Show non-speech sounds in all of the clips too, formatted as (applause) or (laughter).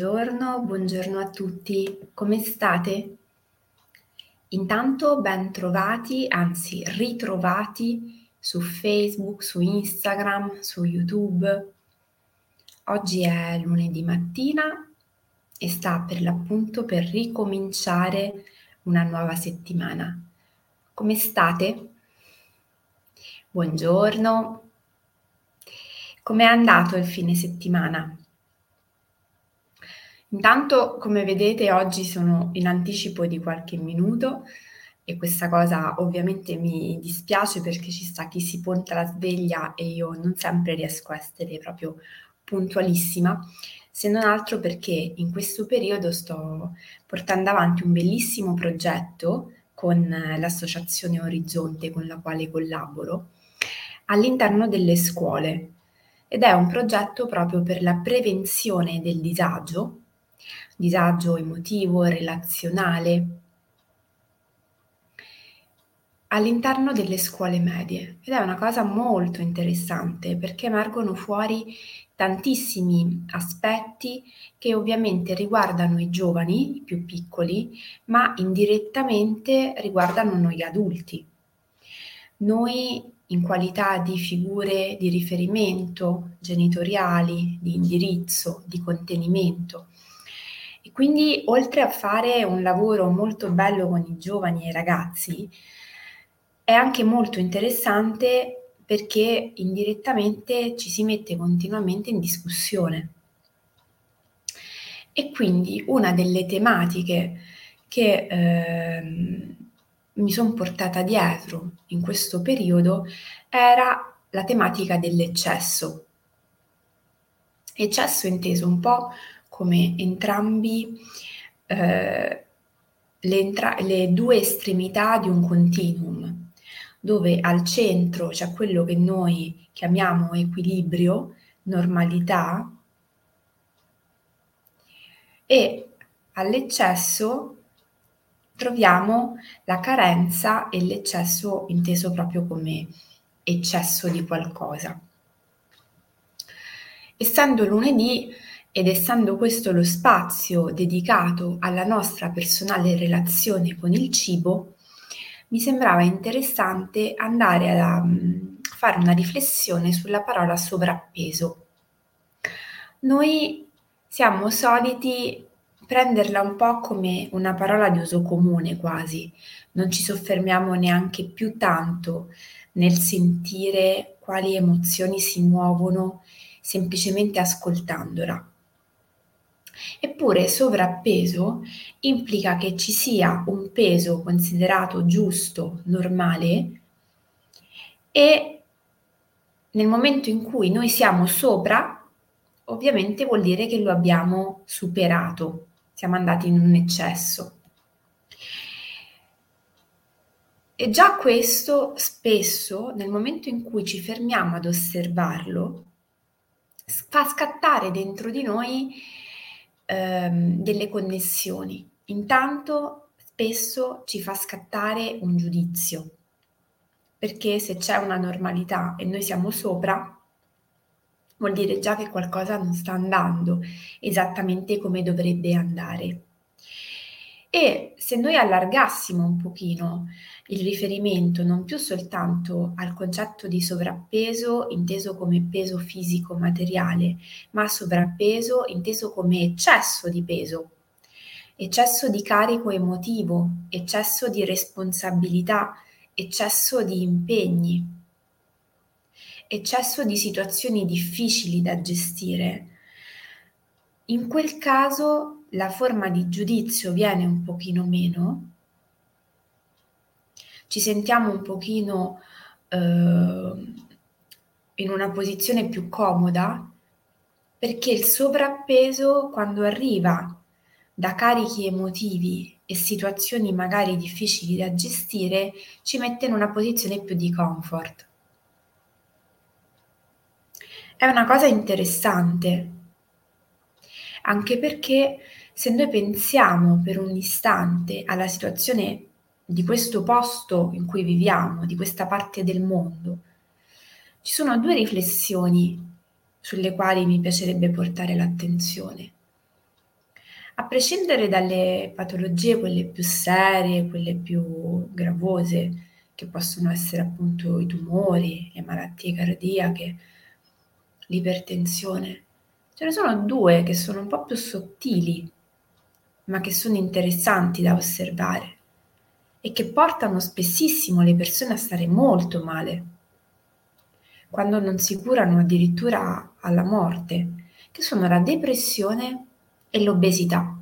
Buongiorno, buongiorno a tutti, come state? Intanto ben trovati, anzi ritrovati su Facebook, su Instagram, su YouTube. Oggi è lunedì mattina e sta per l'appunto per ricominciare una nuova settimana. Come state? Buongiorno. Com'è andato il fine settimana? Intanto, come vedete, oggi sono in anticipo di qualche minuto e questa cosa ovviamente mi dispiace perché ci sta chi si punta la sveglia e io non sempre riesco a essere proprio puntualissima, se non altro perché in questo periodo sto portando avanti un bellissimo progetto con l'associazione Orizzonte con la quale collaboro all'interno delle scuole ed è un progetto proprio per la prevenzione del disagio disagio emotivo, relazionale, all'interno delle scuole medie ed è una cosa molto interessante perché emergono fuori tantissimi aspetti che ovviamente riguardano i giovani, i più piccoli, ma indirettamente riguardano noi adulti. Noi in qualità di figure di riferimento genitoriali, di indirizzo, di contenimento, quindi oltre a fare un lavoro molto bello con i giovani e i ragazzi, è anche molto interessante perché indirettamente ci si mette continuamente in discussione. E quindi una delle tematiche che eh, mi sono portata dietro in questo periodo era la tematica dell'eccesso. Eccesso inteso un po' come entrambi eh, le, entra- le due estremità di un continuum, dove al centro c'è quello che noi chiamiamo equilibrio, normalità, e all'eccesso troviamo la carenza e l'eccesso inteso proprio come eccesso di qualcosa. Essendo lunedì, ed essendo questo lo spazio dedicato alla nostra personale relazione con il cibo, mi sembrava interessante andare a um, fare una riflessione sulla parola sovrappeso. Noi siamo soliti prenderla un po' come una parola di uso comune quasi, non ci soffermiamo neanche più tanto nel sentire quali emozioni si muovono semplicemente ascoltandola. Eppure sovrappeso implica che ci sia un peso considerato giusto, normale e nel momento in cui noi siamo sopra, ovviamente vuol dire che lo abbiamo superato, siamo andati in un eccesso. E già questo spesso, nel momento in cui ci fermiamo ad osservarlo, fa scattare dentro di noi ehm, delle connessioni. Intanto spesso ci fa scattare un giudizio, perché se c'è una normalità e noi siamo sopra, vuol dire già che qualcosa non sta andando esattamente come dovrebbe andare. E se noi allargassimo un pochino il riferimento non più soltanto al concetto di sovrappeso inteso come peso fisico materiale, ma sovrappeso inteso come eccesso di peso, eccesso di carico emotivo, eccesso di responsabilità, eccesso di impegni, eccesso di situazioni difficili da gestire. In quel caso la forma di giudizio viene un pochino meno ci sentiamo un pochino eh, in una posizione più comoda perché il sovrappeso quando arriva da carichi emotivi e situazioni magari difficili da gestire ci mette in una posizione più di comfort. È una cosa interessante, anche perché se noi pensiamo per un istante alla situazione di questo posto in cui viviamo, di questa parte del mondo, ci sono due riflessioni sulle quali mi piacerebbe portare l'attenzione. A prescindere dalle patologie, quelle più serie, quelle più gravose, che possono essere appunto i tumori, le malattie cardiache, l'ipertensione, ce ne sono due che sono un po' più sottili, ma che sono interessanti da osservare e che portano spessissimo le persone a stare molto male, quando non si curano addirittura alla morte, che sono la depressione e l'obesità.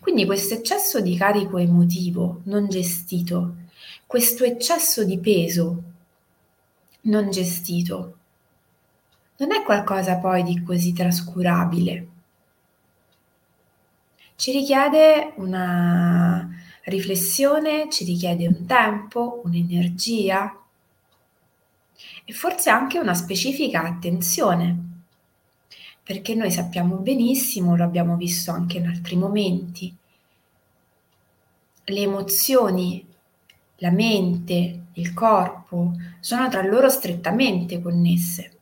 Quindi questo eccesso di carico emotivo non gestito, questo eccesso di peso non gestito, non è qualcosa poi di così trascurabile. Ci richiede una riflessione, ci richiede un tempo, un'energia e forse anche una specifica attenzione perché noi sappiamo benissimo, lo abbiamo visto anche in altri momenti, le emozioni, la mente, il corpo sono tra loro strettamente connesse.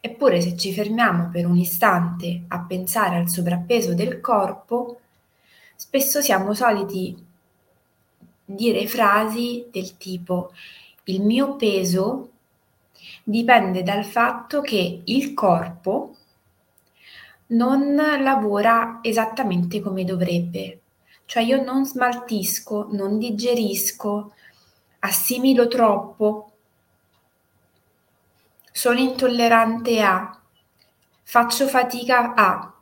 Eppure se ci fermiamo per un istante a pensare al sovrappeso del corpo, spesso siamo soliti dire frasi del tipo il mio peso dipende dal fatto che il corpo non lavora esattamente come dovrebbe. Cioè io non smaltisco, non digerisco, assimilo troppo, sono intollerante a, faccio fatica a.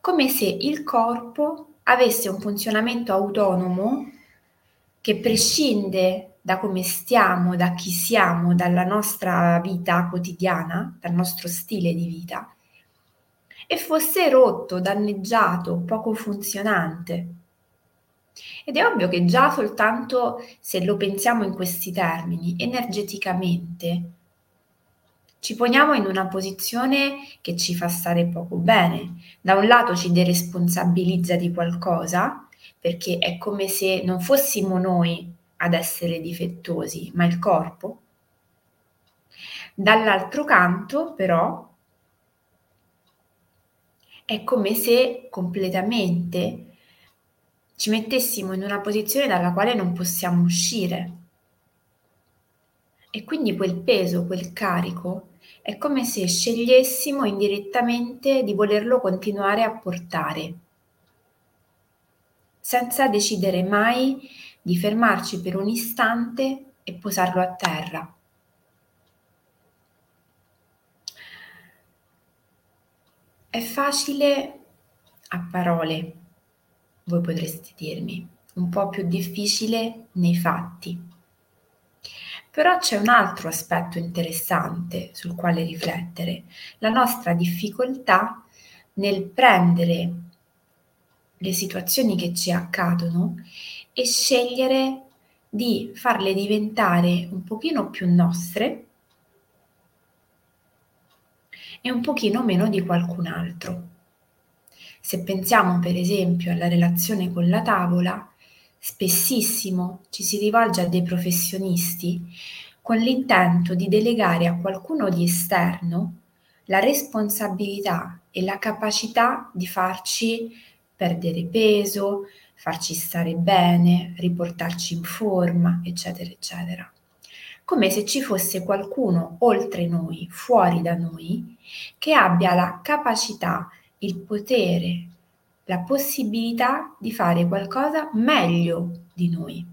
Come se il corpo avesse un funzionamento autonomo che prescinde da come stiamo, da chi siamo, dalla nostra vita quotidiana, dal nostro stile di vita, e fosse rotto, danneggiato, poco funzionante. Ed è ovvio che già soltanto se lo pensiamo in questi termini, energeticamente, ci poniamo in una posizione che ci fa stare poco bene. Da un lato ci deresponsabilizza di qualcosa, perché è come se non fossimo noi ad essere difettosi, ma il corpo. Dall'altro canto, però, è come se completamente ci mettessimo in una posizione dalla quale non possiamo uscire. E quindi quel peso, quel carico, è come se scegliessimo indirettamente di volerlo continuare a portare, senza decidere mai di fermarci per un istante e posarlo a terra. È facile a parole, voi potreste dirmi, un po' più difficile nei fatti. Però c'è un altro aspetto interessante sul quale riflettere, la nostra difficoltà nel prendere le situazioni che ci accadono e scegliere di farle diventare un pochino più nostre e un pochino meno di qualcun altro. Se pensiamo per esempio alla relazione con la tavola, spessissimo ci si rivolge a dei professionisti con l'intento di delegare a qualcuno di esterno la responsabilità e la capacità di farci perdere peso, farci stare bene, riportarci in forma, eccetera, eccetera. Come se ci fosse qualcuno oltre noi, fuori da noi, che abbia la capacità, il potere, la possibilità di fare qualcosa meglio di noi.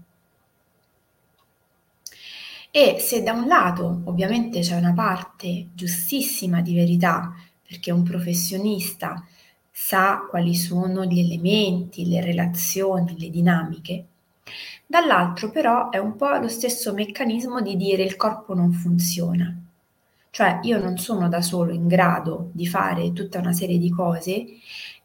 E se da un lato ovviamente c'è una parte giustissima di verità, perché un professionista sa quali sono gli elementi, le relazioni, le dinamiche. Dall'altro però è un po' lo stesso meccanismo di dire il corpo non funziona. Cioè io non sono da solo in grado di fare tutta una serie di cose,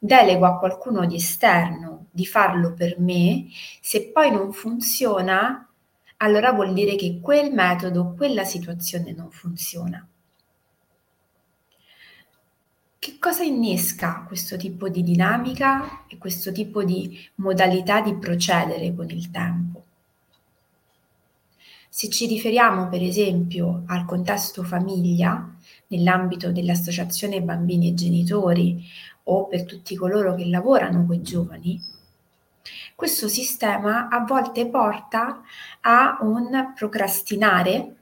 delego a qualcuno di esterno di farlo per me, se poi non funziona, allora vuol dire che quel metodo, quella situazione non funziona. Che cosa innesca questo tipo di dinamica e questo tipo di modalità di procedere con il tempo? Se ci riferiamo per esempio al contesto famiglia, nell'ambito dell'associazione bambini e genitori o per tutti coloro che lavorano con i giovani, questo sistema a volte porta a un procrastinare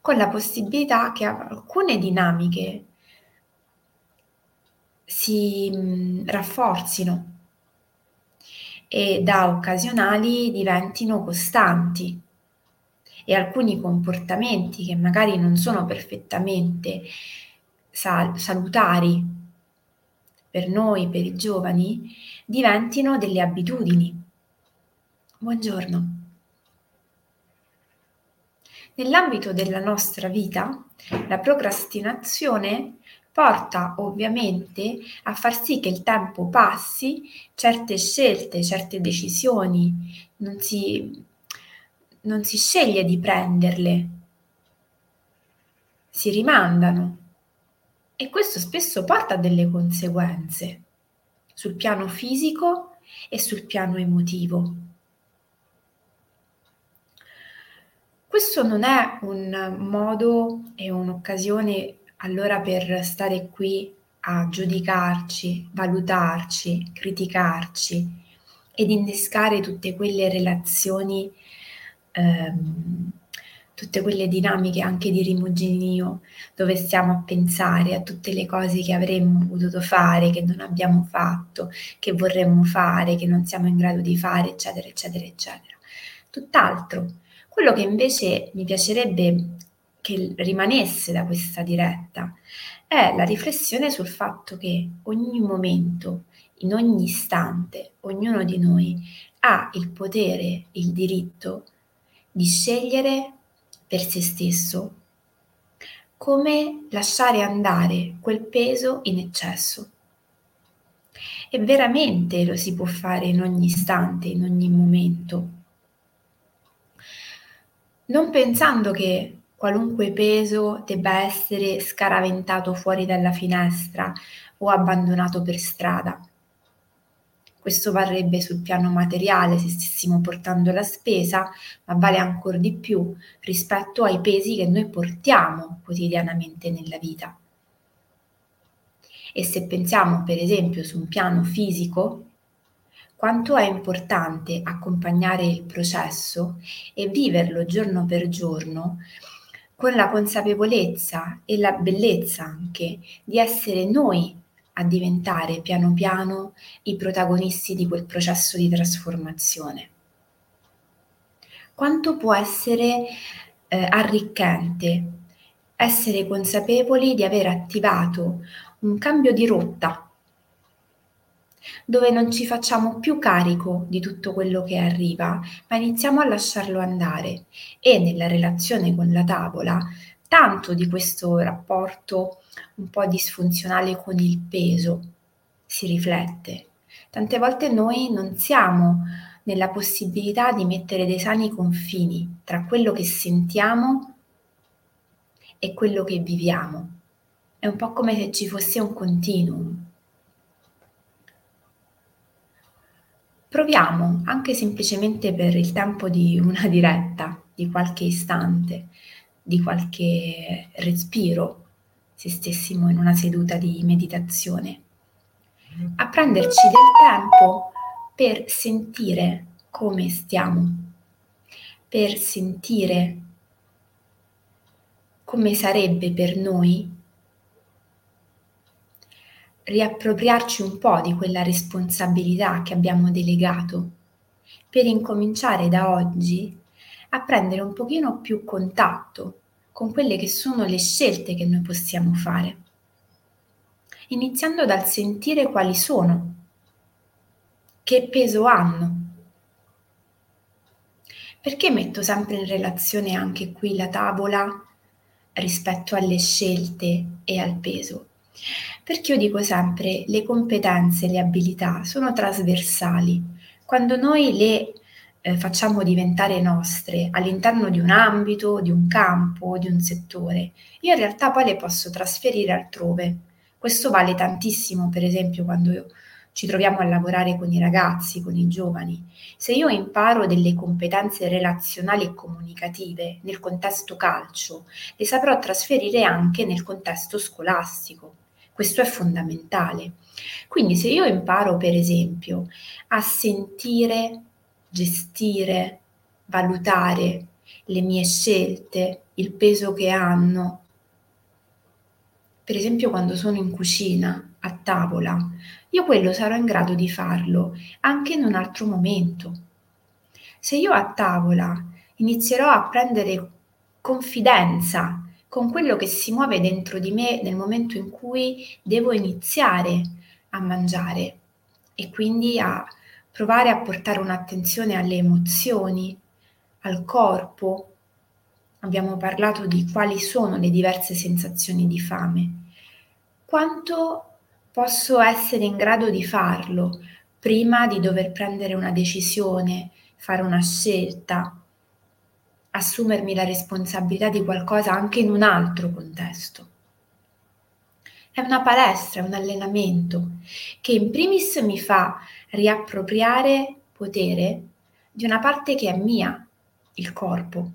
con la possibilità che alcune dinamiche si mh, rafforzino e da occasionali diventino costanti e alcuni comportamenti che magari non sono perfettamente sal- salutari per noi, per i giovani, diventino delle abitudini. Buongiorno. Nell'ambito della nostra vita, la procrastinazione porta ovviamente a far sì che il tempo passi, certe scelte, certe decisioni non si, non si sceglie di prenderle, si rimandano e questo spesso porta a delle conseguenze sul piano fisico e sul piano emotivo. Questo non è un modo e un'occasione allora per stare qui a giudicarci, valutarci, criticarci ed innescare tutte quelle relazioni, ehm, tutte quelle dinamiche anche di rimuginio, dove stiamo a pensare a tutte le cose che avremmo potuto fare, che non abbiamo fatto, che vorremmo fare, che non siamo in grado di fare, eccetera, eccetera, eccetera. Tutt'altro. Quello che invece mi piacerebbe che rimanesse da questa diretta è la riflessione sul fatto che ogni momento, in ogni istante, ognuno di noi ha il potere, il diritto di scegliere per se stesso come lasciare andare quel peso in eccesso. E veramente lo si può fare in ogni istante, in ogni momento non pensando che qualunque peso debba essere scaraventato fuori dalla finestra o abbandonato per strada. Questo varrebbe sul piano materiale se stessimo portando la spesa, ma vale ancora di più rispetto ai pesi che noi portiamo quotidianamente nella vita. E se pensiamo per esempio su un piano fisico, quanto è importante accompagnare il processo e viverlo giorno per giorno con la consapevolezza e la bellezza anche di essere noi a diventare piano piano i protagonisti di quel processo di trasformazione. Quanto può essere eh, arricchente essere consapevoli di aver attivato un cambio di rotta dove non ci facciamo più carico di tutto quello che arriva, ma iniziamo a lasciarlo andare e nella relazione con la tavola tanto di questo rapporto un po' disfunzionale con il peso si riflette. Tante volte noi non siamo nella possibilità di mettere dei sani confini tra quello che sentiamo e quello che viviamo. È un po' come se ci fosse un continuum. Proviamo, anche semplicemente per il tempo di una (laughs) diretta, di qualche istante, di qualche respiro, se stessimo in una seduta di meditazione, a prenderci del tempo per sentire come stiamo, per sentire come sarebbe per noi riappropriarci un po' di quella responsabilità che abbiamo delegato per incominciare da oggi a prendere un pochino più contatto con quelle che sono le scelte che noi possiamo fare. Iniziando dal sentire quali sono, che peso hanno. Perché metto sempre in relazione anche qui la tavola rispetto alle scelte e al peso? Perché io dico sempre, le competenze, le abilità sono trasversali. Quando noi le eh, facciamo diventare nostre all'interno di un ambito, di un campo, di un settore, io in realtà poi le posso trasferire altrove. Questo vale tantissimo, per esempio, quando ci troviamo a lavorare con i ragazzi, con i giovani, se io imparo delle competenze relazionali e comunicative nel contesto calcio, le saprò trasferire anche nel contesto scolastico. Questo è fondamentale. Quindi se io imparo, per esempio, a sentire, gestire, valutare le mie scelte, il peso che hanno, per esempio quando sono in cucina, a tavola, io quello sarò in grado di farlo anche in un altro momento. Se io a tavola inizierò a prendere confidenza con quello che si muove dentro di me nel momento in cui devo iniziare a mangiare e quindi a provare a portare un'attenzione alle emozioni, al corpo. Abbiamo parlato di quali sono le diverse sensazioni di fame. Quanto posso essere in grado di farlo prima di dover prendere una decisione, fare una scelta, assumermi la responsabilità di qualcosa anche in un altro contesto. È una palestra, è un allenamento che in primis mi fa riappropriare potere di una parte che è mia, il corpo,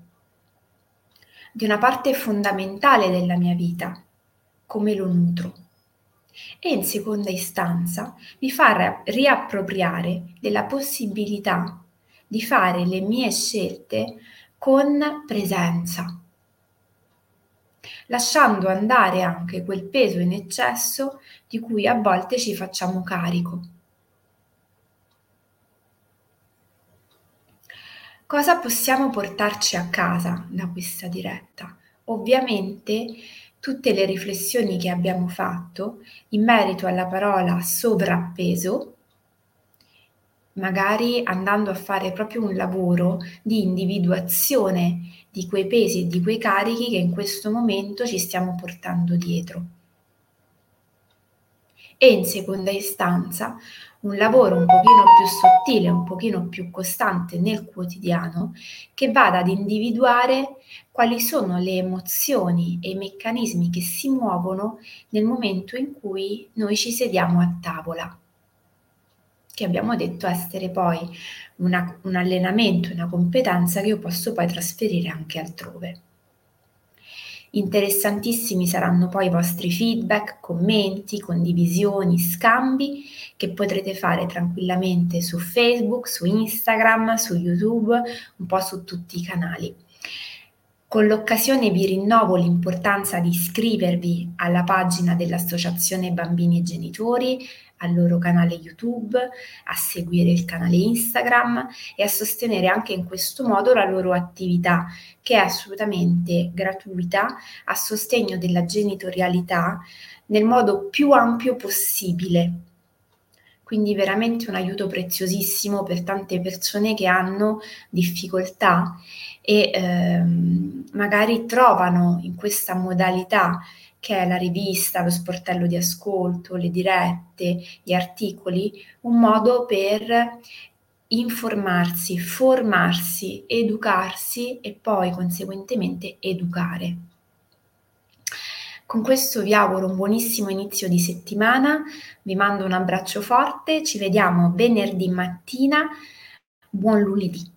di una parte fondamentale della mia vita, come lo nutro. E in seconda istanza mi fa riappropriare della possibilità di fare le mie scelte con presenza, lasciando andare anche quel peso in eccesso di cui a volte ci facciamo carico. Cosa possiamo portarci a casa da questa diretta? Ovviamente tutte le riflessioni che abbiamo fatto in merito alla parola sovrappeso, magari andando a fare proprio un lavoro di individuazione di quei pesi e di quei carichi che in questo momento ci stiamo portando dietro. E in seconda istanza un lavoro un pochino più sottile, un pochino più costante nel quotidiano, che vada ad individuare quali sono le emozioni e i meccanismi che si muovono nel momento in cui noi ci sediamo a tavola, che abbiamo detto essere poi una, un allenamento, una competenza che io posso poi trasferire anche altrove. Interessantissimi saranno poi i vostri feedback, commenti, condivisioni, scambi che potrete fare tranquillamente su Facebook, su Instagram, su YouTube, un po' su tutti i canali. Con l'occasione vi rinnovo l'importanza di iscrivervi alla pagina dell'Associazione Bambini e Genitori, al loro canale YouTube, a seguire il canale Instagram e a sostenere anche in questo modo la loro attività che è assolutamente gratuita a sostegno della genitorialità nel modo più ampio possibile. Quindi veramente un aiuto preziosissimo per tante persone che hanno difficoltà e ehm, magari trovano in questa modalità che è la rivista, lo sportello di ascolto, le dirette, gli articoli, un modo per informarsi, formarsi, educarsi e poi conseguentemente educare. Con questo vi auguro un buonissimo inizio di settimana, vi mando un abbraccio forte, ci vediamo venerdì mattina, buon lunedì.